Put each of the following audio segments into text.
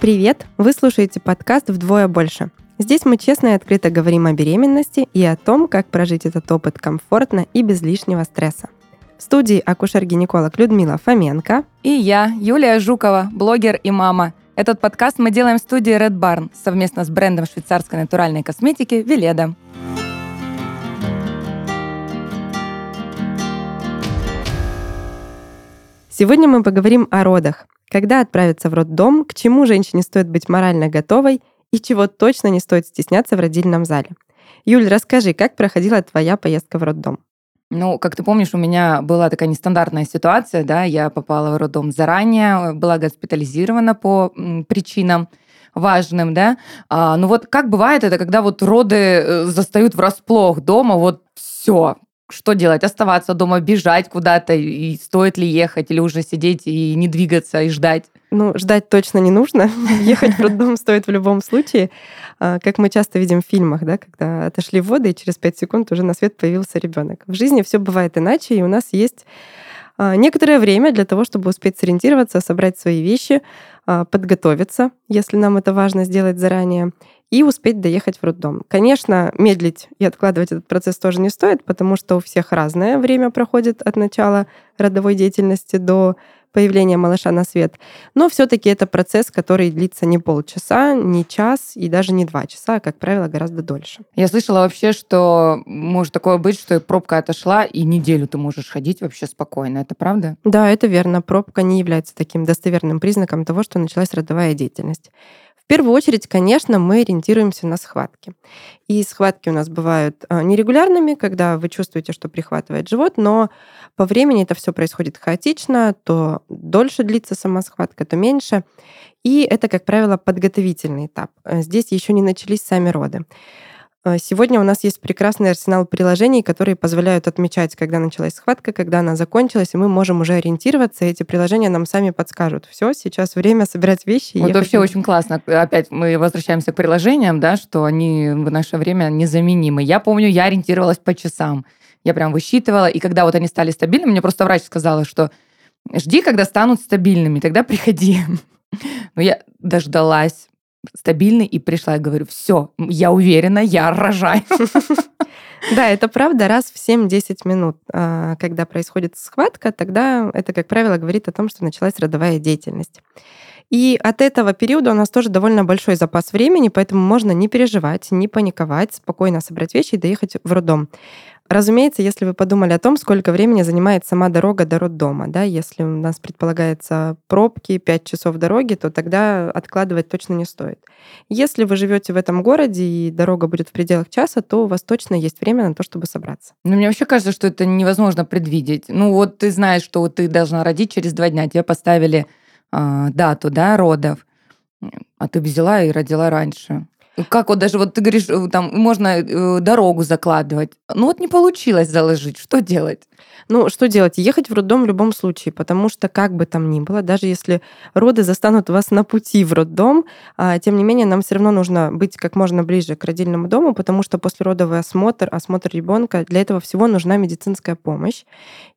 Привет! Вы слушаете подкаст «Вдвое больше». Здесь мы честно и открыто говорим о беременности и о том, как прожить этот опыт комфортно и без лишнего стресса. В студии акушер-гинеколог Людмила Фоменко и я, Юлия Жукова, блогер и мама. Этот подкаст мы делаем в студии Red Barn совместно с брендом швейцарской натуральной косметики Веледа. Сегодня мы поговорим о родах. Когда отправиться в роддом, к чему женщине стоит быть морально готовой и чего точно не стоит стесняться в родильном зале. Юль, расскажи, как проходила твоя поездка в роддом? Ну, как ты помнишь, у меня была такая нестандартная ситуация, да, я попала в роддом заранее, была госпитализирована по причинам важным, да. А, ну вот как бывает это, когда вот роды э, застают врасплох дома, вот все, что делать? Оставаться дома, бежать куда-то, и стоит ли ехать, или уже сидеть и не двигаться, и ждать? Ну, ждать точно не нужно. Ехать в роддом стоит в любом случае. А, как мы часто видим в фильмах, да, когда отошли воды, и через 5 секунд уже на свет появился ребенок. В жизни все бывает иначе, и у нас есть некоторое время для того, чтобы успеть сориентироваться, собрать свои вещи, а, подготовиться, если нам это важно сделать заранее, и успеть доехать в роддом. Конечно, медлить и откладывать этот процесс тоже не стоит, потому что у всех разное время проходит от начала родовой деятельности до появления малыша на свет. Но все-таки это процесс, который длится не полчаса, не час и даже не два часа, а, как правило, гораздо дольше. Я слышала вообще, что может такое быть, что пробка отошла, и неделю ты можешь ходить вообще спокойно. Это правда? Да, это верно. Пробка не является таким достоверным признаком того, что началась родовая деятельность. В первую очередь, конечно, мы ориентируемся на схватки. И схватки у нас бывают а, нерегулярными, когда вы чувствуете, что прихватывает живот, но по времени это все происходит хаотично, то дольше длится сама схватка, то меньше. И это, как правило, подготовительный этап. Здесь еще не начались сами роды. А, сегодня у нас есть прекрасный арсенал приложений, которые позволяют отмечать, когда началась схватка, когда она закончилась, и мы можем уже ориентироваться. Эти приложения нам сами подскажут. Все, сейчас время собирать вещи. Вот вообще очень классно. Опять мы возвращаемся к приложениям, да, что они в наше время незаменимы. Я помню, я ориентировалась по часам. Я прям высчитывала, и когда вот они стали стабильными, мне просто врач сказала, что жди, когда станут стабильными, тогда приходи. Но я дождалась стабильный, и пришла, я говорю, все, я уверена, я рожаю. Да, это правда, раз в 7-10 минут, а, когда происходит схватка, тогда это, как правило, говорит о том, что началась родовая деятельность. И от этого периода у нас тоже довольно большой запас времени, поэтому можно не переживать, не паниковать, спокойно собрать вещи и доехать в роддом. Разумеется, если вы подумали о том, сколько времени занимает сама дорога до роддома, да, если у нас предполагается пробки, 5 часов дороги, то тогда откладывать точно не стоит. Если вы живете в этом городе и дорога будет в пределах часа, то у вас точно есть время на то, чтобы собраться. Но мне вообще кажется, что это невозможно предвидеть. Ну вот ты знаешь, что ты должна родить через два дня, тебе поставили э, дату, да, родов, а ты взяла и родила раньше. Как вот даже вот ты говоришь, э, там можно э, дорогу закладывать. Ну вот не получилось заложить. Что делать? Ну, что делать? Ехать в роддом в любом случае, потому что как бы там ни было, даже если роды застанут вас на пути в роддом, а, тем не менее нам все равно нужно быть как можно ближе к родильному дому, потому что послеродовый осмотр, осмотр ребенка, для этого всего нужна медицинская помощь.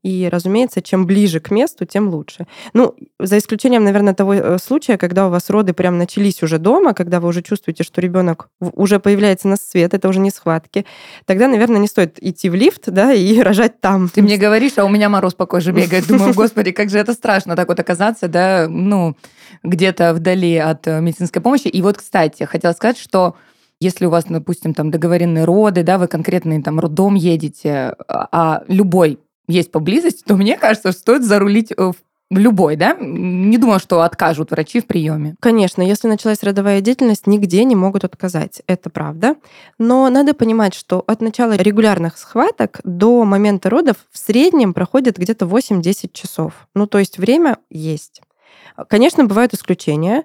И, разумеется, чем ближе к месту, тем лучше. Ну, за исключением, наверное, того э, случая, когда у вас роды прям начались уже дома, когда вы уже чувствуете, что ребенок уже появляется на свет, это уже не схватки, тогда, наверное, не стоит идти в лифт, да, и рожать там. Ты мне говоришь, а у меня мороз по коже бегает. Думаю, господи, как же это страшно так вот оказаться, да, ну, где-то вдали от э, медицинской помощи. И вот, кстати, хотела сказать, что если у вас, допустим, там договоренные роды, да, вы конкретный там роддом едете, а, а любой есть поблизости, то мне кажется, что стоит зарулить э, в Любой, да? Не думаю, что откажут врачи в приеме. Конечно, если началась родовая деятельность, нигде не могут отказать. Это правда. Но надо понимать, что от начала регулярных схваток до момента родов в среднем проходит где-то 8-10 часов. Ну, то есть время есть. Конечно, бывают исключения.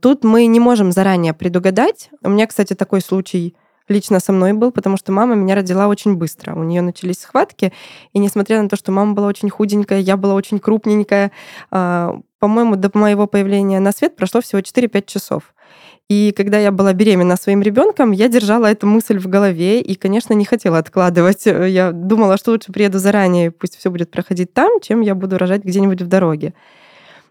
Тут мы не можем заранее предугадать. У меня, кстати, такой случай лично со мной был, потому что мама меня родила очень быстро. У нее начались схватки, и несмотря на то, что мама была очень худенькая, я была очень крупненькая, а, по-моему, до моего появления на свет прошло всего 4-5 часов. И когда я была беременна своим ребенком, я держала эту мысль в голове и, конечно, не хотела откладывать. Я думала, что лучше приеду заранее, пусть все будет проходить там, чем я буду рожать где-нибудь в дороге.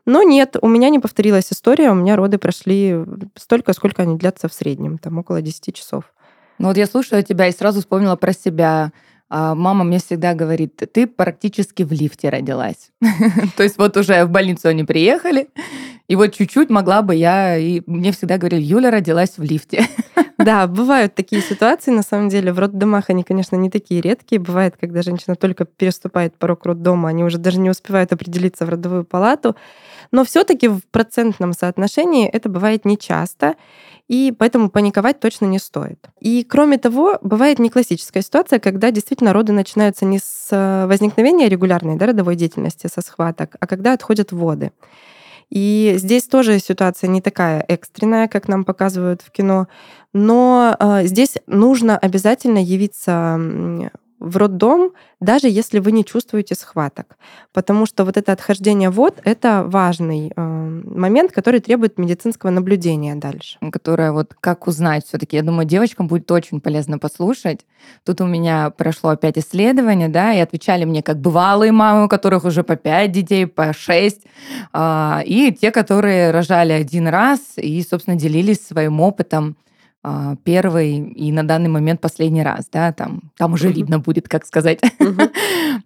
Но нет, у меня не повторилась история, у меня роды прошли столько, сколько они длятся в среднем, там около 10 часов. Ну вот я слушаю тебя и сразу вспомнила про себя. А мама мне всегда говорит, ты практически в лифте родилась. То есть вот уже в больницу они приехали, и вот чуть-чуть могла бы я, и мне всегда говорили, Юля родилась в лифте. Да, бывают такие ситуации, на самом деле. В роддомах они, конечно, не такие редкие. Бывает, когда женщина только переступает порог роддома, они уже даже не успевают определиться в родовую палату. Но все таки в процентном соотношении это бывает нечасто, и поэтому паниковать точно не стоит. И кроме того, бывает не классическая ситуация, когда действительно роды начинаются не с э, возникновения регулярной да, родовой деятельности, со схваток, а когда отходят воды. И здесь тоже ситуация не такая экстренная, как нам показывают в кино, но э, здесь нужно обязательно явиться в роддом, даже если вы не чувствуете схваток. Потому что вот это отхождение вод — это важный э, момент, который требует медицинского наблюдения дальше. Которое вот как узнать все таки Я думаю, девочкам будет очень полезно послушать. Тут у меня прошло опять исследование, да, и отвечали мне как бывалые мамы, у которых уже по пять детей, по шесть, э, и те, которые рожали один раз и, собственно, делились своим опытом первый и на данный момент последний раз, да, там, там уже видно будет, как сказать.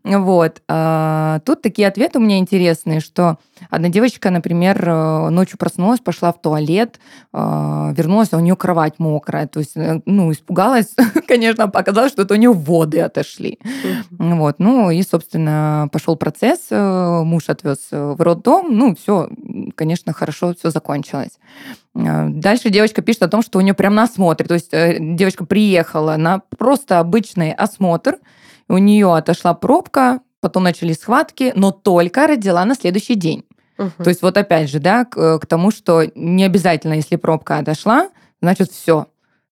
Вот. А, тут такие ответы у меня интересные, что одна девочка, например, э, ночью проснулась, пошла в туалет, а, вернулась, а у нее кровать мокрая, то есть, э, ну, испугалась, конечно, оказалось, что это у нее воды отошли. Вот, ну, и, собственно, пошел процесс, э, муж отвез в роддом, ну, все, конечно, хорошо все закончилось. Дальше девочка пишет о том, что у нее прям на осмотре, то есть девочка приехала на просто обычный осмотр, у нее отошла пробка, потом начались схватки, но только родила на следующий день. Угу. То есть вот опять же, да, к, к тому, что не обязательно, если пробка отошла, значит все.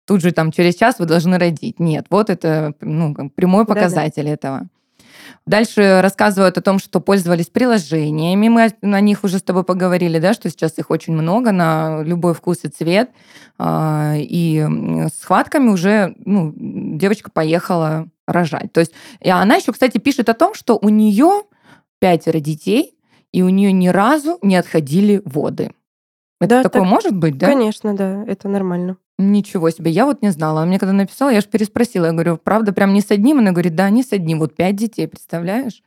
Тут же там через час вы должны родить. Нет, вот это ну, прямой показатель Да-да. этого. Дальше рассказывают о том, что пользовались приложениями. Мы на них уже с тобой поговорили, да, что сейчас их очень много на любой вкус и цвет. А, и с схватками уже ну, девочка поехала рожать. То есть, и она еще, кстати, пишет о том, что у нее пятеро детей, и у нее ни разу не отходили воды. Это да, такое так, может быть, да? Конечно, да, это нормально. Ничего себе, я вот не знала. Она мне когда написала, я же переспросила, я говорю, правда, прям не с одним? Она говорит, да, не с одним, вот пять детей, представляешь?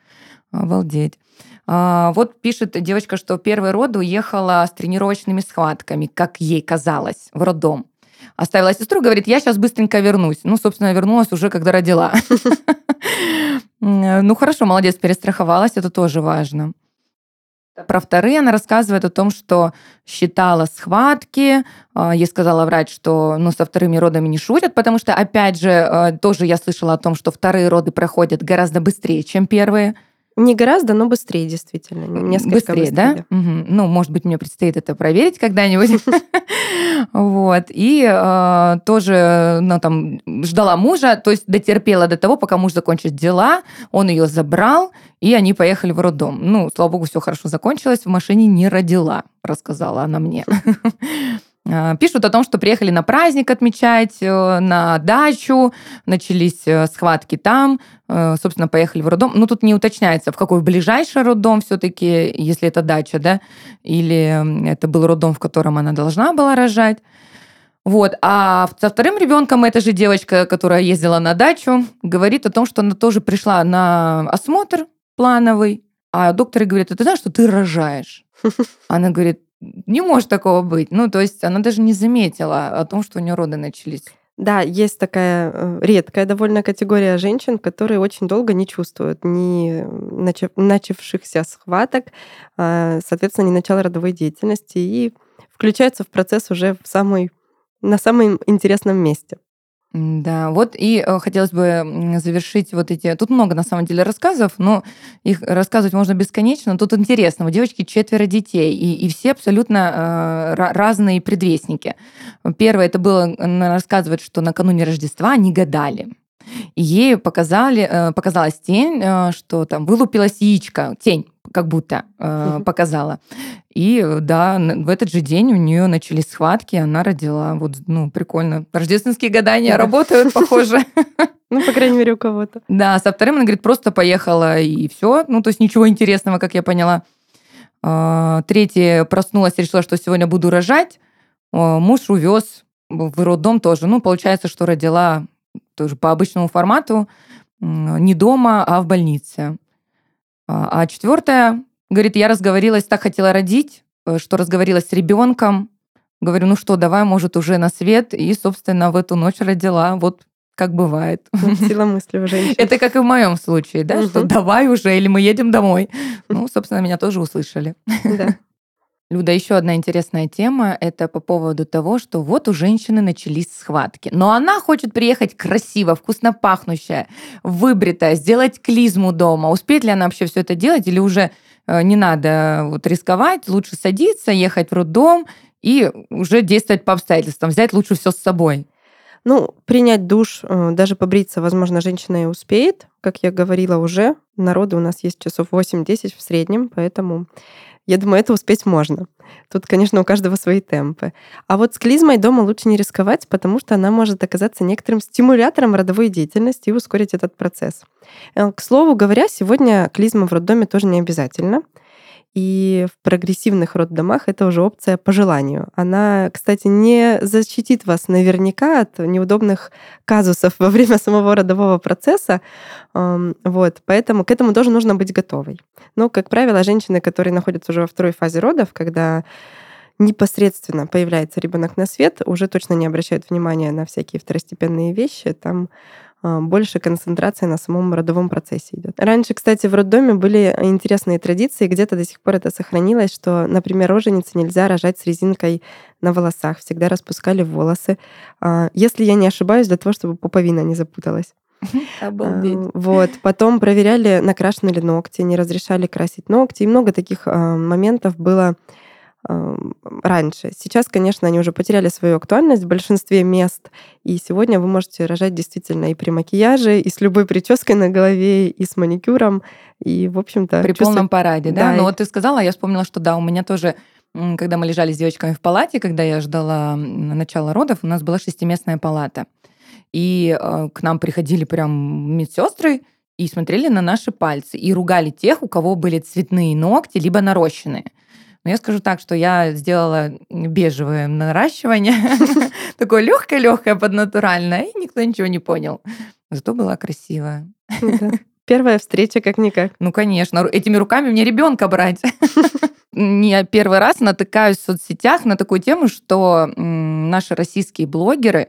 Обалдеть. А, вот пишет девочка, что первый род уехала с тренировочными схватками, как ей казалось, в роддом. Оставила сестру, говорит, я сейчас быстренько вернусь. Ну, собственно, вернулась уже, когда родила. Ну, хорошо, молодец, перестраховалась, это тоже важно. Про вторые она рассказывает о том, что считала схватки. А, ей сказала врач, что ну, со вторыми родами не шутят, потому что, опять же, а, тоже я слышала о том, что вторые роды проходят гораздо быстрее, чем первые. Не гораздо, но быстрее, действительно. Несколько быстрее, быстрее да? Угу. Ну, может быть, мне предстоит это проверить когда-нибудь. Вот. И э, тоже, ну, там, ждала мужа, то есть дотерпела до того, пока муж закончит дела, он ее забрал, и они поехали в роддом. Ну, слава богу, все хорошо закончилось, в машине не родила, рассказала она мне. А, пишут о том, что приехали на праздник отмечать, э, на дачу, начались э, схватки там, э, собственно, поехали в роддом. Ну, тут не уточняется, в какой ближайший роддом все-таки, если это дача, да, или это был роддом, в котором она должна была рожать. Вот. А со вторым ребенком эта же девочка, которая ездила на дачу, говорит о том, что она тоже пришла на осмотр плановый, а доктор говорит, а ты знаешь, что ты рожаешь? Она говорит, не может такого быть. Ну, то есть она даже не заметила о том, что у нее роды начались. Да, есть такая э, редкая довольно категория женщин, которые очень долго не чувствуют ни начавшихся схваток, а, соответственно, ни начала родовой деятельности и включаются в процесс уже в самый, на самом интересном месте. Да, вот и э, хотелось бы завершить вот эти... Тут много, на самом деле, рассказов, но их рассказывать можно бесконечно. Тут интересно. У девочки четверо детей, и, и все абсолютно э, разные предвестники. Первое, это было, она рассказывает, что накануне Рождества они гадали. И ей показали, э, показалась тень, э, что там вылупилась яичко, тень как будто э, показала. И да, в этот же день у нее начались схватки, она родила. Вот, ну, прикольно. Рождественские гадания работают, похоже. Ну, по крайней мере, у кого-то. Да, со вторым она говорит, просто поехала и все. Ну, то есть ничего интересного, как я поняла. А, третья проснулась, решила, что сегодня буду рожать. А, муж увез в роддом тоже. Ну, получается, что родила тоже по обычному формату, не дома, а в больнице. А, а четвертая говорит, я разговорилась, так хотела родить, э, что разговорилась с ребенком. Говорю, ну что, давай, может, уже на свет. И, собственно, в эту ночь родила. Вот как бывает. Сила мысли у женщин. Это как и в моем случае, да, что давай уже, или мы едем домой. Ну, собственно, меня тоже услышали. Да. Люда, еще одна интересная тема, это по поводу того, что вот у женщины начались схватки, но она хочет приехать красиво, вкусно пахнущая, выбритая, сделать клизму дома. Успеет ли она вообще все это делать или уже э, не надо вот рисковать, лучше садиться, ехать в роддом и уже действовать по обстоятельствам, взять лучше все с собой? Ну, принять душ, э, даже побриться, возможно, женщина и успеет. Как я говорила уже, народу у нас есть часов 8-10 в среднем, поэтому я думаю, это успеть можно. Тут, конечно, у каждого свои темпы. А вот с клизмой дома лучше не рисковать, потому что она может оказаться некоторым стимулятором родовой деятельности и ускорить этот процесс. Э, к слову говоря, сегодня клизма в роддоме тоже не обязательно. И в прогрессивных роддомах это уже опция по желанию. Она, кстати, не защитит вас наверняка от неудобных казусов во время самого родового процесса. Вот, поэтому к этому тоже нужно быть готовой. Но, как правило, женщины, которые находятся уже во второй фазе родов, когда непосредственно появляется ребенок на свет, уже точно не обращают внимания на всякие второстепенные вещи. Там больше концентрация на самом родовом процессе идет. Раньше, кстати, в роддоме были интересные традиции, где-то до сих пор это сохранилось, что, например, роженице нельзя рожать с резинкой на волосах, всегда распускали волосы. А, если я не ошибаюсь, для того, чтобы пуповина не запуталась. Обалдеть. Вот. Потом проверяли, накрашены ли ногти, не разрешали красить ногти. И много таких моментов было раньше. Сейчас, конечно, они уже потеряли свою актуальность в большинстве мест, и сегодня вы можете рожать действительно и при макияже, и с любой прической на голове, и с маникюром, и, в общем-то... При чувствую... полном параде, да? да? Ну вот ты сказала, я вспомнила, что да, у меня тоже когда мы лежали с девочками в палате, когда я ждала начала родов, у нас была шестиместная палата. И э, к нам приходили прям медсестры и смотрели на наши пальцы и ругали тех, у кого были цветные ногти, либо нарощенные. Но я скажу так, что я сделала бежевое наращивание, такое легкое-легкое, поднатуральное, и никто ничего не понял. Зато была красивая. Первая встреча как-никак. Ну, конечно. Этими руками мне ребенка брать. Не первый раз натыкаюсь в соцсетях на такую тему, что наши российские блогеры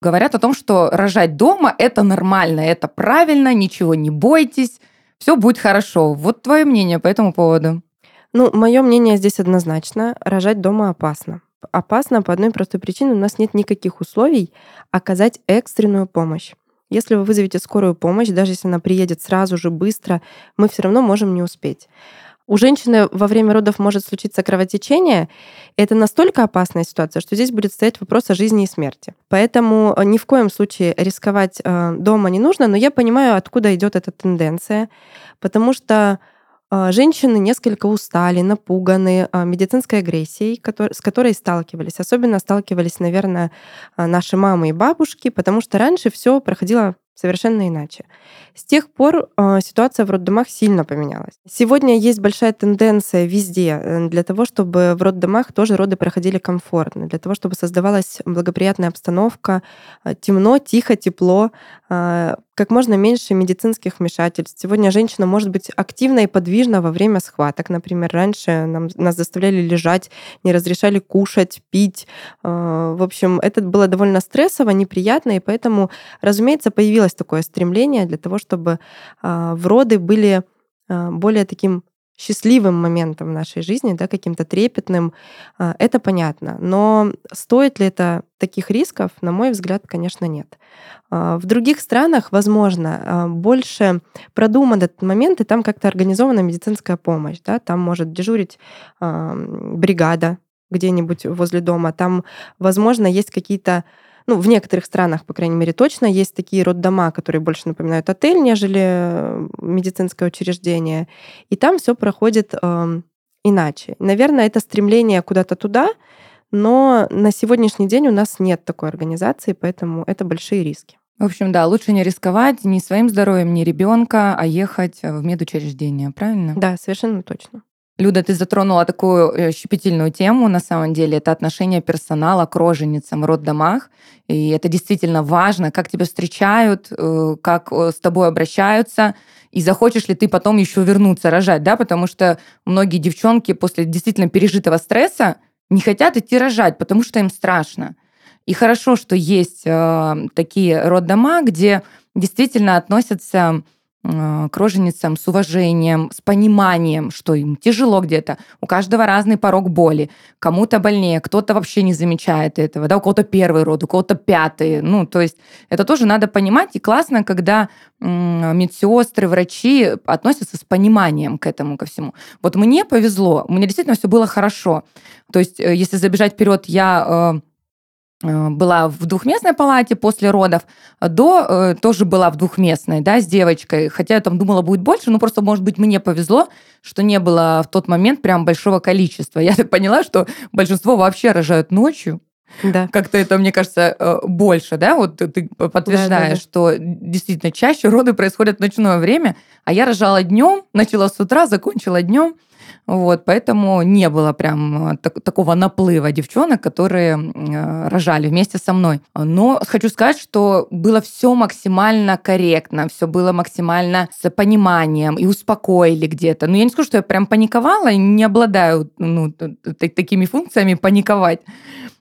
говорят о том, что рожать дома это нормально, это правильно, ничего не бойтесь, все будет хорошо. Вот твое мнение по этому поводу. Ну, мое мнение здесь однозначно. Рожать дома опасно. Опасно по одной простой причине. У нас нет никаких условий оказать экстренную помощь. Если вы вызовете скорую помощь, даже если она приедет сразу же, быстро, мы все равно можем не успеть. У женщины во время родов может случиться кровотечение. Это настолько опасная ситуация, что здесь будет стоять вопрос о жизни и смерти. Поэтому э, ни в коем случае рисковать э, дома не нужно, но я понимаю, откуда идет эта тенденция, потому что женщины несколько устали, напуганы а, медицинской агрессией, с которой сталкивались. Особенно сталкивались, наверное, а, наши мамы и бабушки, потому что раньше все проходило совершенно иначе. С тех пор ситуация в роддомах сильно поменялась. Сегодня есть большая тенденция везде э, для того, чтобы в роддомах тоже роды проходили комфортно, для того, чтобы создавалась благоприятная обстановка, темно, тихо, тепло, как можно меньше медицинских вмешательств. Сегодня женщина может быть активна и подвижна во время схваток. Например, раньше нам, нас заставляли лежать, не разрешали кушать, пить. Э, в общем, это было довольно стрессово, неприятно, и поэтому, разумеется, появилось такое стремление для того, чтобы э, в роды были более таким счастливым моментом в нашей жизни, да, каким-то трепетным, а, это понятно. Но стоит ли это таких рисков, на мой взгляд, конечно, нет. А, в других странах, возможно, а, больше продуман этот момент, и там как-то организована медицинская помощь. Да? Там может дежурить бригада где-нибудь возле дома. Там, возможно, есть какие-то ну, в некоторых странах, по крайней мере, точно есть такие роддома, которые больше напоминают отель, нежели э, медицинское учреждение. И там все проходит э, иначе. Наверное, это стремление куда-то туда, но на сегодняшний день у нас нет такой организации, поэтому это большие риски. В общем, да, лучше не рисковать ни своим здоровьем, ни ребенка, а ехать в медучреждение, правильно? Да, совершенно точно. Люда, ты затронула такую э, щепетильную тему, на самом деле, это отношение персонала к роженицам в роддомах. И это действительно важно, как тебя встречают, э, как э, с тобой обращаются, и захочешь ли ты потом еще вернуться рожать, да, потому что многие девчонки после действительно пережитого стресса не хотят идти рожать, потому что им страшно. И хорошо, что есть такие роддома, где действительно относятся к роженицам с уважением, с пониманием, что им тяжело где-то. У каждого разный порог боли. Кому-то больнее, кто-то вообще не замечает этого, да, у кого-то первый род, у кого-то пятый. Ну, то есть это тоже надо понимать. И классно, когда медсестры, врачи относятся с пониманием к этому, ко всему. Вот мне повезло, у меня действительно все было хорошо. То есть, э, если забежать вперед, я э, Э, была в двухместной палате после родов, до э, тоже была в двухместной, да, с девочкой, хотя я там думала, будет больше, но просто, может быть, мне повезло, что не было в тот момент прям большого количества. Я так поняла, что большинство вообще рожают ночью, да. Как-то это, мне кажется, э, больше, да? Вот ты подтверждаешь, да, да, да. что действительно чаще роды происходят в ночное время, а я рожала днем, начала с утра, закончила днем. Вот, поэтому не было прям э, так, такого наплыва девчонок, которые э, рожали вместе со мной. Но хочу сказать, что было все максимально корректно, все было максимально с пониманием и успокоили где-то. Но я не скажу, что я прям паниковала, не обладаю ну, такими функциями паниковать.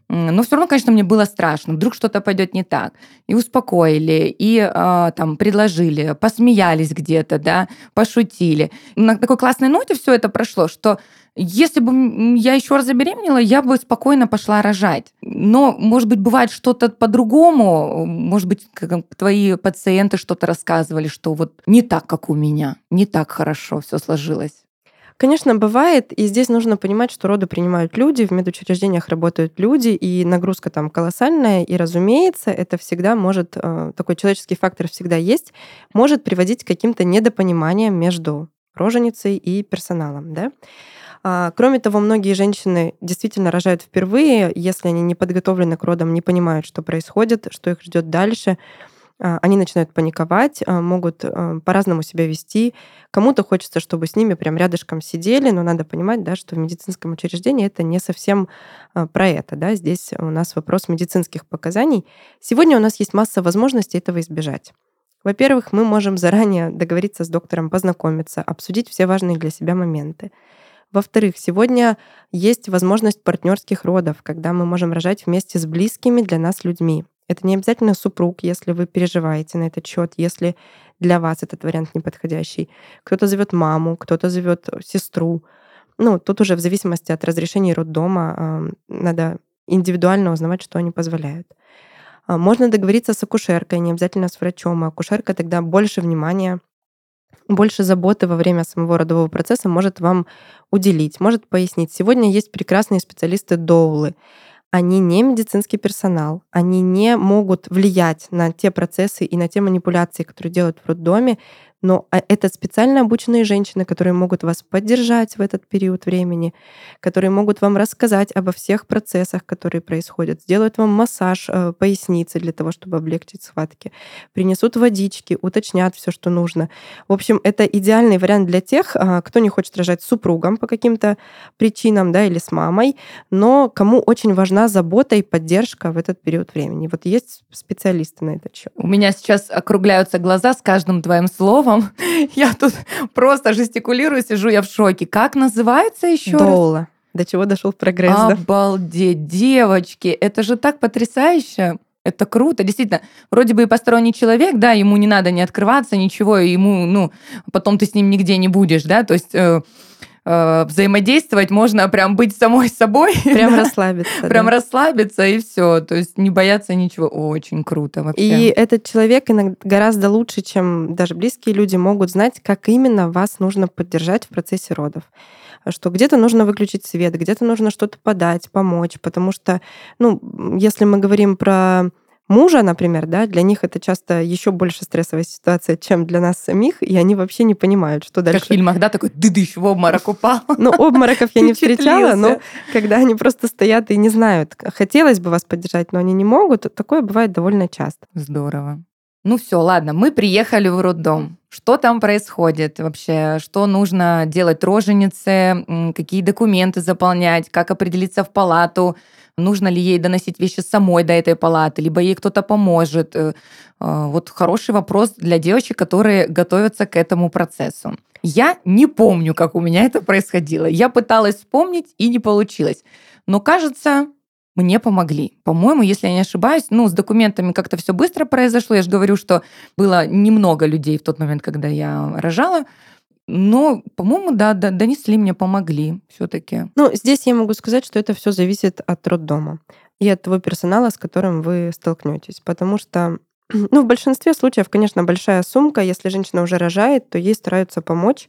Но все равно, конечно, мне было страшно. Вдруг что-то пойдет не так. И успокоили, и э, там предложили, посмеялись где-то, да, пошутили. На такой классной ноте все это прошло, что если бы я еще раз забеременела, я бы спокойно пошла рожать. Но, может быть, бывает что-то по-другому. Может быть, твои пациенты что-то рассказывали, что вот не так, как у меня, не так хорошо все сложилось. Конечно, бывает, и здесь нужно понимать, что роды принимают люди, в медучреждениях работают люди, и нагрузка там колоссальная, и, разумеется, это всегда может, э, такой человеческий фактор всегда есть, может приводить к каким-то недопониманиям между роженицей и персоналом, да. А, кроме того, многие женщины действительно рожают впервые, если они не подготовлены к родам, не понимают, что происходит, что их ждет дальше. А, они начинают паниковать, а, могут а, по-разному себя вести. Кому-то хочется, чтобы с ними прям рядышком сидели, но надо понимать, да, что в медицинском учреждении это не совсем про это. Да. Здесь у нас вопрос медицинских показаний. Сегодня у нас есть масса возможностей этого избежать. Во-первых, мы можем заранее договориться с доктором, познакомиться, обсудить все важные для себя моменты. Во-вторых, сегодня есть возможность партнерских родов, когда мы можем рожать вместе с близкими для нас людьми. Это не обязательно супруг, если вы переживаете на этот счет, если для вас этот вариант неподходящий. Кто-то зовет маму, кто-то зовет сестру. Ну, тут уже в зависимости от разрешения роддома надо индивидуально узнавать, что они позволяют. А, можно договориться с акушеркой, не обязательно с врачом. А акушерка тогда больше внимания, больше заботы во время самого родового процесса может вам уделить, может пояснить. Сегодня есть прекрасные специалисты доулы они не медицинский персонал, они не могут влиять на те процессы и на те манипуляции, которые делают в роддоме, но а, это специально обученные женщины, которые могут вас поддержать в этот период времени, которые могут вам рассказать обо всех процессах, которые происходят, сделают вам массаж э, поясницы для того, чтобы облегчить схватки, принесут водички, уточнят все, что нужно. В общем, это идеальный вариант для тех, а, кто не хочет рожать с супругом по каким-то причинам, да, или с мамой, но кому очень важна забота и поддержка в этот период времени. Вот есть специалисты на этот счет. У меня сейчас округляются глаза с каждым твоим словом, словом. Я тут просто жестикулирую, сижу я в шоке. Как называется еще Доула. До чего дошел прогресс, Обалдеть, да? девочки, это же так потрясающе. Это круто, действительно. Вроде бы и посторонний человек, да, ему не надо не открываться, ничего, ему, ну, потом ты с ним нигде не будешь, да, то есть э, э, взаимодействовать можно прям быть самой собой. Прям да? расслабиться. Прям да. расслабиться и все. То есть не бояться ничего. Очень круто вообще. И этот человек иногда гораздо лучше, чем даже близкие люди могут знать, как именно вас нужно поддержать в процессе родов что где-то нужно выключить свет, где-то нужно что-то подать, помочь, потому что, ну, если мы говорим про мужа, например, да, для них это часто еще больше стрессовая ситуация, чем для нас самих, и они вообще не понимают, что дальше. Как в фильмах, да, такой дыдыщ в обморок упал. Ну, обмороков я не встречала, но когда они просто стоят и не знают, хотелось бы вас поддержать, но они не могут, такое бывает довольно часто. Здорово. Ну все, ладно, мы приехали в роддом. Что там происходит вообще? Что нужно делать роженице? Какие документы заполнять? Как определиться в палату? Нужно ли ей доносить вещи самой до этой палаты? Либо ей кто-то поможет? Э, а, вот хороший вопрос для девочек, которые готовятся к этому процессу. Я не помню, как у меня это происходило. Я пыталась вспомнить и не получилось. Но кажется, мне помогли. По-моему, если я не ошибаюсь, ну, с документами как-то все быстро произошло. Я же говорю, что было немного людей в тот момент, когда я рожала. Но, по-моему, да, да, донесли мне, помогли все-таки. Ну, здесь я могу сказать, что это все зависит от роддома и от того персонала, с которым вы столкнетесь. Потому что ну, в большинстве случаев, конечно, большая сумка. Если женщина уже рожает, то ей стараются помочь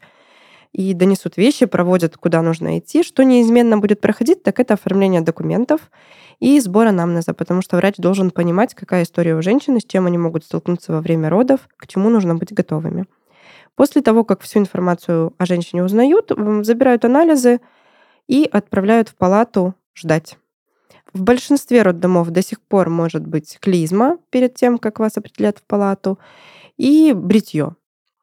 и донесут вещи, проводят, куда нужно идти. Что неизменно будет проходить, так это оформление документов и сбор анамнеза, потому что врач должен понимать, какая история у женщины, с чем они могут столкнуться во время родов, к чему нужно быть готовыми. После того, как всю информацию о женщине узнают, забирают анализы и отправляют в палату ждать. В большинстве роддомов до сих пор может быть клизма перед тем, как вас определят в палату, и бритье.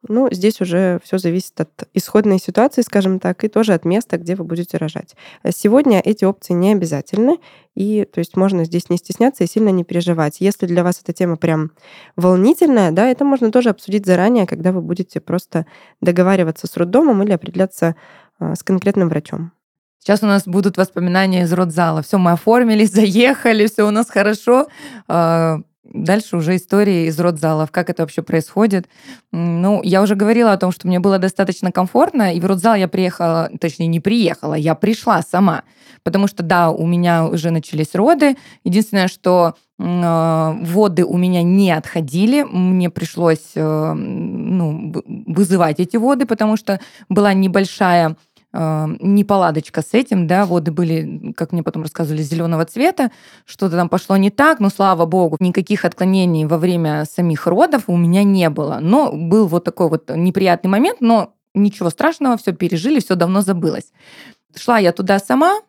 Ну, здесь уже все зависит от исходной ситуации, скажем так, и тоже от места, где вы будете рожать. Сегодня эти опции не обязательны, и то есть можно здесь не стесняться и сильно не переживать. Если для вас эта тема прям волнительная, да, это можно тоже обсудить заранее, когда вы будете просто договариваться с роддомом или определяться а, с конкретным врачом. Сейчас у нас будут воспоминания из родзала. Все, мы оформились, заехали, все у нас хорошо. Дальше уже истории из родзалов, как это вообще происходит. Ну, я уже говорила о том, что мне было достаточно комфортно, и в родзал я приехала, точнее, не приехала, я пришла сама. Потому что, да, у меня уже начались роды. Единственное, что а, воды у меня не отходили, мне пришлось э, ну, вызывать эти воды, потому что была небольшая неполадочка с этим, да, воды были, как мне потом рассказывали, зеленого цвета, что-то там пошло не так, но слава богу, никаких отклонений во время самих родов у меня не было. Но был вот такой вот неприятный момент, но ничего страшного, все пережили, все давно забылось. Шла я туда сама,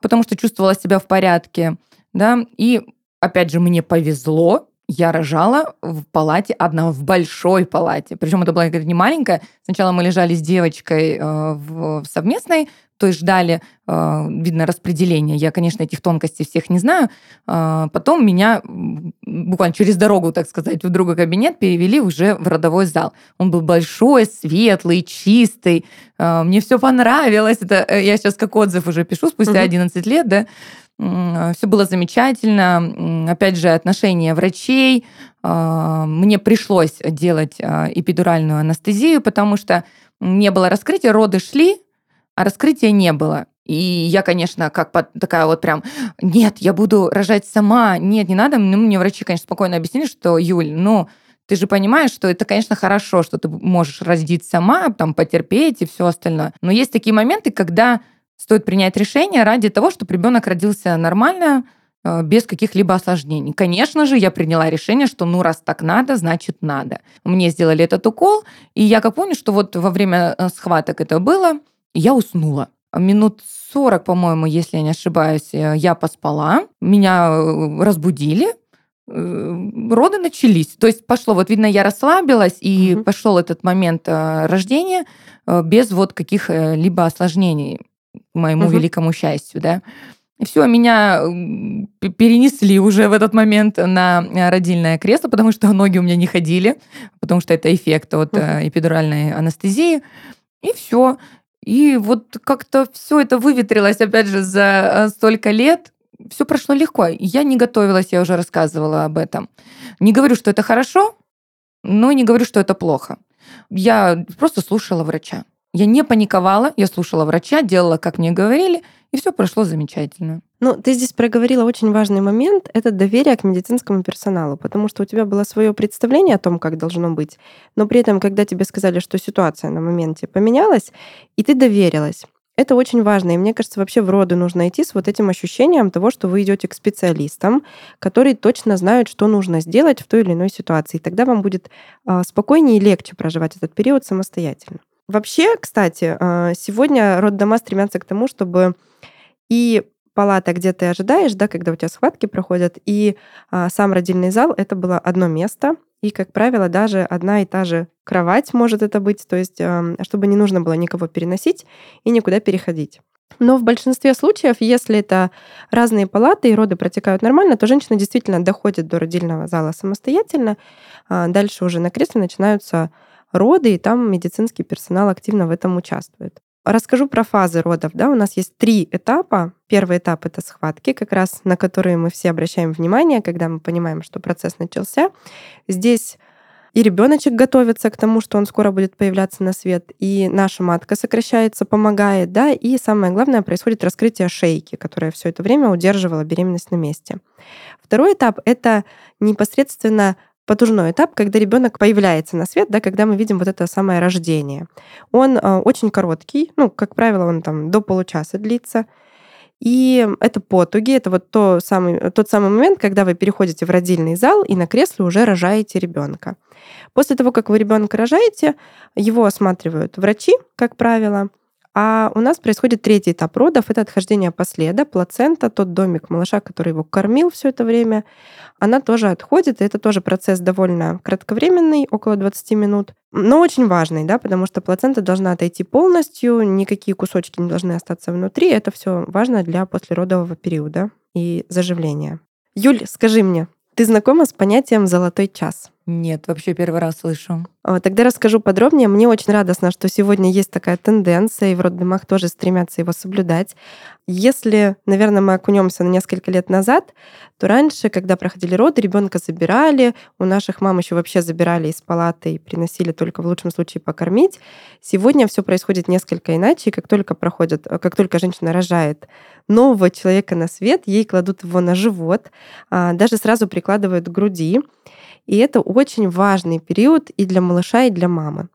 потому что чувствовала себя в порядке, да, и опять же мне повезло, я рожала в палате одна, в большой палате. Причем это была не маленькая. Сначала мы лежали с девочкой э, в совместной, то есть ждали, э, видно, распределения. Я, конечно, этих тонкостей всех не знаю. Э, потом меня буквально через дорогу, так сказать, в другой кабинет перевели уже в родовой зал. Он был большой, светлый, чистый. Мне все понравилось. Это я сейчас как отзыв уже пишу спустя 11 лет, да. Все было замечательно. Опять же, отношения врачей. А, мне пришлось делать а, эпидуральную анестезию, потому что не было раскрытия, роды шли, а раскрытия не было. И я, конечно, как такая вот прям, нет, я буду рожать сама, нет, не надо. Ну, мне врачи, конечно, спокойно объяснили, что, Юль, ну, ты же понимаешь, что это, конечно, хорошо, что ты можешь родить сама, там, потерпеть и все остальное. Но есть такие моменты, когда стоит принять решение ради того, чтобы ребенок родился нормально, э, без каких-либо осложнений. Конечно же, я приняла решение, что ну раз так надо, значит надо. Мне сделали этот укол, и я как помню, что вот во время э, схваток это было, я уснула. Минут 40, по-моему, если я не ошибаюсь, э, я поспала, меня разбудили, роды начались. То есть пошло, вот видно, я расслабилась, и угу. пошел этот момент рождения без вот каких-либо осложнений моему угу. великому счастью, да. И все, меня перенесли уже в этот момент на э, родильное кресло, потому что ноги у меня не ходили, потому что это эффект от угу. эпидуральной анестезии. И все. И вот как-то все это выветрилось, опять же, за э, столько лет. Все прошло легко. Я не готовилась, я уже рассказывала об этом. Не говорю, что это хорошо, но не говорю, что это плохо. Я просто слушала врача. Я не паниковала, я слушала врача, делала, как мне говорили, и все прошло замечательно. Ну, ты здесь проговорила очень важный момент — это доверие к медицинскому персоналу, потому что у тебя было свое представление о том, как должно быть, но при этом, когда тебе сказали, что ситуация на моменте поменялась, и ты доверилась, это очень важно. И мне кажется, вообще в роды нужно идти с вот этим ощущением того, что вы идете к специалистам, которые точно знают, что нужно сделать в той или иной ситуации. И тогда вам будет а, спокойнее и легче проживать этот период самостоятельно. Вообще, кстати, а, сегодня роддома стремятся к тому, чтобы и палата, где ты ожидаешь, да, когда у тебя схватки проходят, и а, сам родильный зал — это было одно место, И, как правило, даже одна и та же кровать может это быть, то есть чтобы не нужно было никого переносить и никуда переходить. Но в большинстве случаев, если это разные палаты и роды протекают нормально, то женщина действительно доходит до родильного зала самостоятельно. А дальше уже на кресле начинаются роды, и там медицинский персонал активно в этом участвует. Расскажу про фазы родов. Да? У нас есть три этапа. Первый этап — это схватки, как раз на которые мы все обращаем внимание, когда мы понимаем, что процесс начался. Здесь и ребеночек готовится к тому, что он скоро будет появляться на свет, и наша матка сокращается, помогает, да, и самое главное, происходит раскрытие шейки, которая все это время удерживала беременность на месте. Второй этап — это непосредственно потужной этап, когда ребенок появляется на свет, да, когда мы видим вот это самое рождение. Он э, очень короткий, ну, как правило, он там до получаса длится. И это потуги, это вот то самый, тот самый момент, когда вы переходите в родильный зал и на кресле уже рожаете ребенка. После того, как вы ребенка рожаете, его осматривают врачи, как правило, а у нас происходит третий этап родов. Это отхождение последа, плацента, тот домик малыша, который его кормил все это время. Она тоже отходит, и это тоже процесс довольно кратковременный, около 20 минут, но очень важный, да, потому что плацента должна отойти полностью, никакие кусочки не должны остаться внутри. Это все важно для послеродового периода и заживления. Юль, скажи мне, ты знакома с понятием «золотой час»? Нет, вообще первый раз слышу. А, тогда расскажу подробнее. Мне очень радостно, что сегодня есть такая тенденция, и в роддомах тоже стремятся его соблюдать. Если, наверное, мы окунемся на несколько лет назад, то раньше, когда проходили роды, ребенка забирали, у наших мам еще вообще забирали из палаты и приносили только в лучшем случае покормить. Сегодня все происходит несколько иначе, и как только проходит, как только женщина рожает нового человека на свет, ей кладут его на живот, а, даже сразу прикладывают к груди. И это очень важный период и для малыша, и для мамы.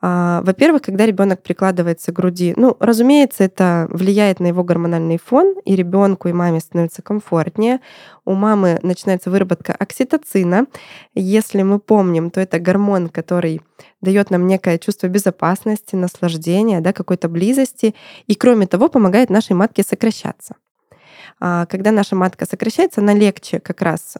А, во-первых, когда ребенок прикладывается к груди, ну, разумеется, это влияет на его гормональный фон, и ребенку и маме становится комфортнее. У мамы начинается выработка окситоцина. Если мы помним, то это гормон, который дает нам некое чувство безопасности, наслаждения, да, какой-то близости, и кроме того помогает нашей матке сокращаться. А, когда наша матка сокращается, она легче как раз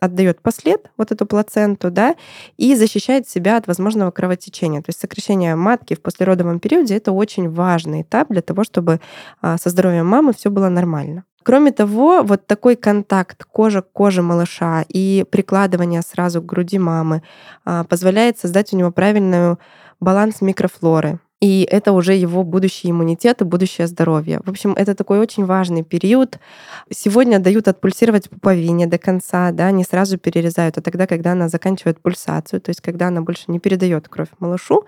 отдает послед, вот эту плаценту, да, и защищает себя от возможного кровотечения. То есть сокращение матки в послеродовом периоде это очень важный этап для того, чтобы а, со здоровьем мамы все было нормально. Кроме того, вот такой контакт кожа к коже малыша и прикладывание сразу к груди мамы а, позволяет создать у него правильную баланс микрофлоры, и это уже его будущий иммунитет и будущее здоровье. В общем, это такой очень важный период. Сегодня дают отпульсировать пуповине до конца, да, не сразу перерезают, а тогда, когда она заканчивает пульсацию, то есть когда она больше не передает кровь малышу,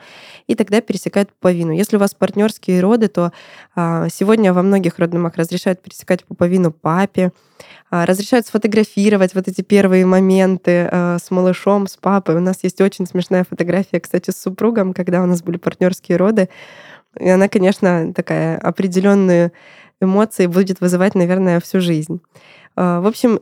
и тогда пересекает пуповину. Если у вас партнерские роды, то а, сегодня во многих роддомах разрешают пересекать пуповину папе, а, разрешают сфотографировать вот эти первые моменты а, с малышом, с папой. У нас есть очень смешная фотография, кстати, с супругом, когда у нас были партнерские роды. И она, конечно, такая определенные эмоции будет вызывать, наверное, всю жизнь. А, в общем,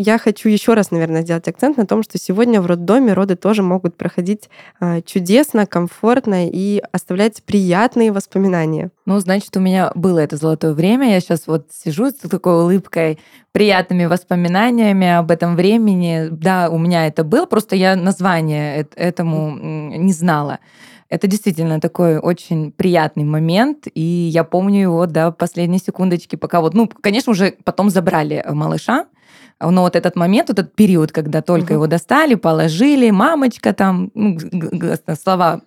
я хочу еще раз, наверное, сделать акцент на том, что сегодня в роддоме роды тоже могут проходить а, чудесно, комфортно и оставлять приятные воспоминания. Ну, значит, у меня было это золотое время. Я сейчас вот сижу с такой улыбкой, приятными воспоминаниями об этом времени. Да, у меня это было, просто я название этому не знала. Это действительно такой очень приятный момент, и я помню его до последней секундочки, пока вот, ну, конечно, уже потом забрали малыша, но вот этот момент, вот этот период, когда только угу. его достали, положили, мамочка там, ну, слова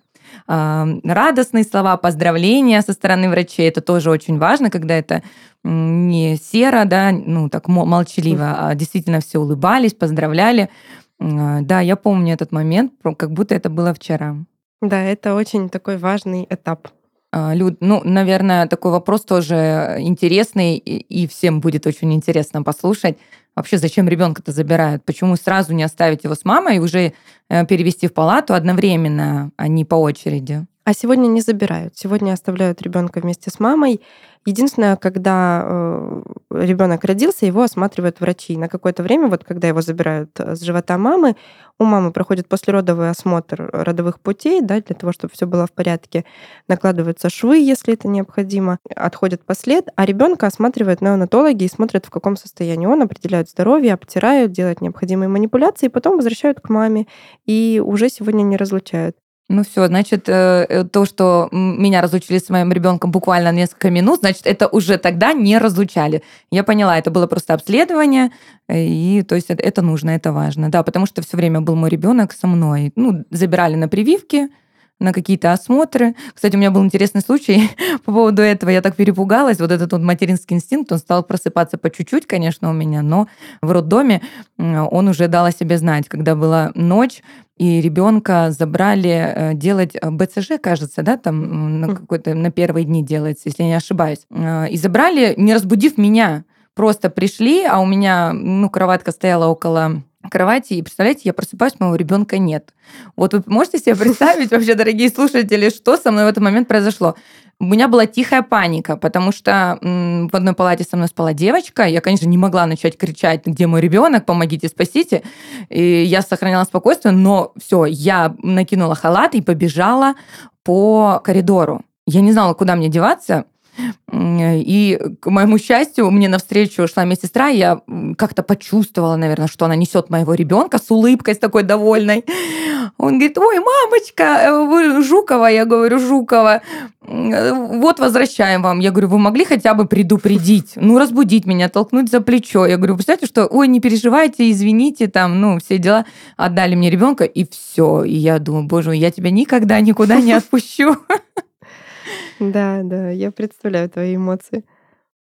радостные слова, поздравления со стороны врачей. Это тоже очень важно, когда это не серо, да, ну так молчаливо, а действительно все улыбались, поздравляли. А, да, я помню этот момент, как будто это было вчера. Да, это очень такой важный этап. А, Люд, ну, наверное, такой вопрос тоже интересный, и всем будет очень интересно послушать. Вообще, зачем ребенка-то забирают? Почему сразу не оставить его с мамой и уже э, перевести в палату одновременно, а не по очереди? А сегодня не забирают. Сегодня оставляют ребенка вместе с мамой. Единственное, когда э, ребенок родился, его осматривают врачи. На какое-то время, вот когда его забирают э, с живота мамы, у мамы проходит послеродовый осмотр родовых путей, да, для того, чтобы все было в порядке. Накладываются швы, если это необходимо, отходит послед, а ребенка осматривают неонатологи и смотрят, в каком состоянии он, определяют здоровье, обтирают, делают необходимые манипуляции, и потом возвращают к маме. И уже сегодня не разлучают. Ну все, значит, э, э, то, что меня разлучили с моим ребенком буквально несколько минут, значит, это уже тогда не разлучали. Я поняла, это было просто обследование, э, и то есть это нужно, это важно. Да, потому что все время был мой ребенок со мной. Ну, забирали на прививки, на какие-то осмотры. Кстати, у меня был интересный случай по поводу этого. Я так перепугалась. Вот этот вот материнский инстинкт, он стал просыпаться по чуть-чуть, конечно, у меня, но в роддоме он уже дал о себе знать. Когда была ночь, и ребенка забрали э, делать э, БЦЖ, кажется, да, там на какой-то на первые дни делается, если я не ошибаюсь. Э, и забрали, не разбудив меня. Просто пришли, а у меня, ну, кроватка стояла около кровати, и представляете, я просыпаюсь, моего ребенка нет. Вот вы можете себе представить вообще, дорогие слушатели, что со мной в этот момент произошло? У меня была тихая паника, потому что в одной палате со мной спала девочка. Я, конечно, не могла начать кричать, где мой ребенок, помогите, спасите. И я сохраняла спокойствие, но все, я накинула халат и побежала по коридору. Я не знала, куда мне деваться. И, к моему счастью, мне навстречу шла медсестра, и я как-то почувствовала, наверное, что она несет моего ребенка с улыбкой, с такой довольной. Он говорит, ой, мамочка, э, вы Жукова? Я говорю, Жукова. Вот возвращаем вам. Я говорю, вы могли хотя бы предупредить, ну, разбудить меня, толкнуть за плечо. Я говорю, представляете, что, ой, не переживайте, извините, там, ну, все дела. Отдали мне ребенка, и все. И я думаю, боже мой, я тебя никогда никуда не отпущу. Да, да, я представляю твои эмоции.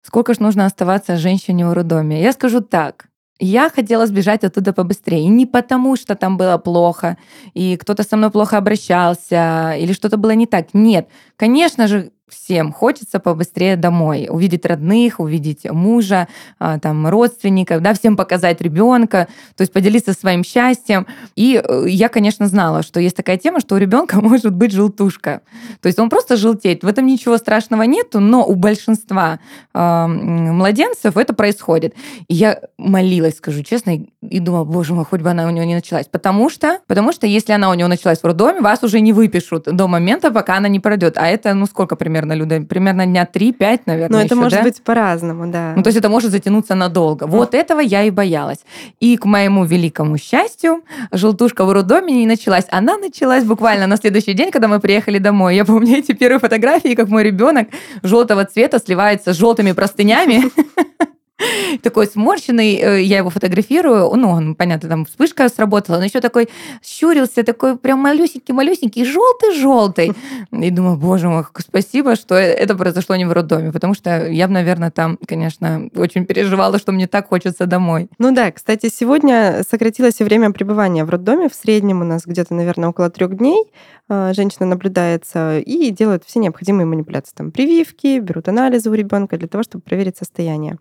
Сколько ж нужно оставаться женщине в роддоме? Я скажу так. Я хотела сбежать оттуда побыстрее. И не потому, что там было плохо, и кто-то со мной плохо обращался, или что-то было не так. Нет. Конечно же, всем хочется побыстрее домой, увидеть родных, увидеть мужа, а, там, родственников, да, всем показать ребенка, то есть поделиться своим счастьем. И э, я, конечно, знала, что есть такая тема, что у ребенка может быть желтушка. То есть он просто желтеет. В этом ничего страшного нету, но у большинства э, младенцев это происходит. И я молилась, скажу честно, и думала, боже мой, хоть бы она у него не началась. Потому что, потому что если она у него началась в роддоме, вас уже не выпишут до момента, пока она не пройдет. А это, ну, сколько примерно примерно, Люда? Примерно дня 3-5, наверное, Но это еще, может да? быть по-разному, да. Ну, то есть это может затянуться надолго. Вот этого я и боялась. И к моему великому счастью, желтушка в роддоме не началась. Она началась буквально на следующий день, когда мы приехали домой. Я помню эти первые фотографии, как мой ребенок желтого цвета сливается с желтыми простынями. такой сморщенный, э, я его фотографирую, ну, он, понятно, там вспышка сработала, но еще такой щурился, такой прям малюсенький-малюсенький, желтый-желтый. И думаю, боже мой, спасибо, что э, это произошло не в роддоме, потому что я наверное, там, конечно, очень переживала, что мне так хочется домой. Ну да, кстати, сегодня сократилось время пребывания в роддоме. В среднем у нас где-то, наверное, около трех дней. А, женщина наблюдается и делает все необходимые манипуляции. Там прививки, берут анализы у ребенка для того, чтобы проверить состояние.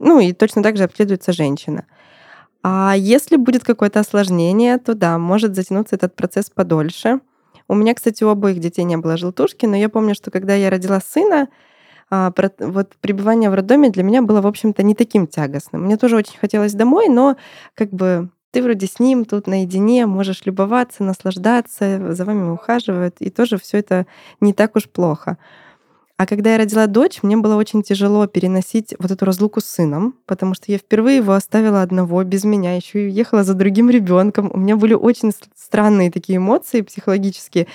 Ну и точно так же обследуется женщина. А если будет какое-то осложнение, то да, может затянуться этот процесс подольше. У меня, кстати, у обоих детей не было желтушки, но я помню, что когда я родила сына, а, вот пребывание в роддоме для меня было, в общем-то, не таким тягостным. Мне тоже очень хотелось домой, но как бы ты вроде с ним тут наедине, можешь любоваться, наслаждаться, за вами ухаживают, и тоже все это не так уж плохо. А когда я родила дочь, мне было очень тяжело переносить вот эту разлуку с сыном, потому что я впервые его оставила одного, без меня, еще и ехала за другим ребенком. У меня были очень странные такие эмоции психологические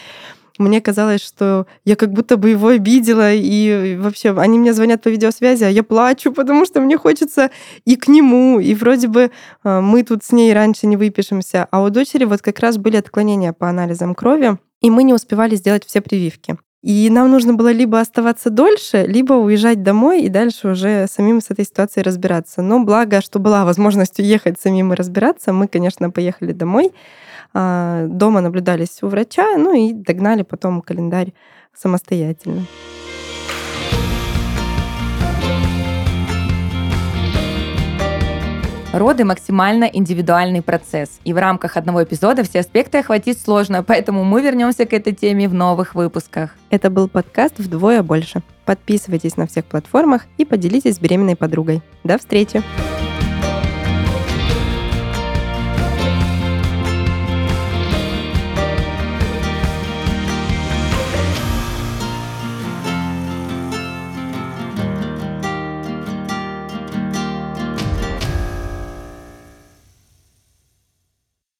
мне казалось, что я как будто бы его обидела, и вообще они мне звонят по видеосвязи, а я плачу, потому что мне хочется и к нему, и вроде бы э, мы тут с ней раньше не выпишемся, а у дочери вот как раз были отклонения по анализам крови, и мы не успевали сделать все прививки. И нам нужно было либо оставаться дольше, либо уезжать домой и дальше уже самим с этой ситуацией разбираться. Но благо, что была возможность уехать самим и разбираться, мы, конечно, поехали домой. А, дома наблюдались у врача, ну и догнали потом календарь самостоятельно. Роды максимально индивидуальный процесс, и в рамках одного эпизода все аспекты охватить сложно, поэтому мы вернемся к этой теме в новых выпусках. Это был подкаст «Вдвое больше». Подписывайтесь на всех платформах и поделитесь с беременной подругой. До встречи!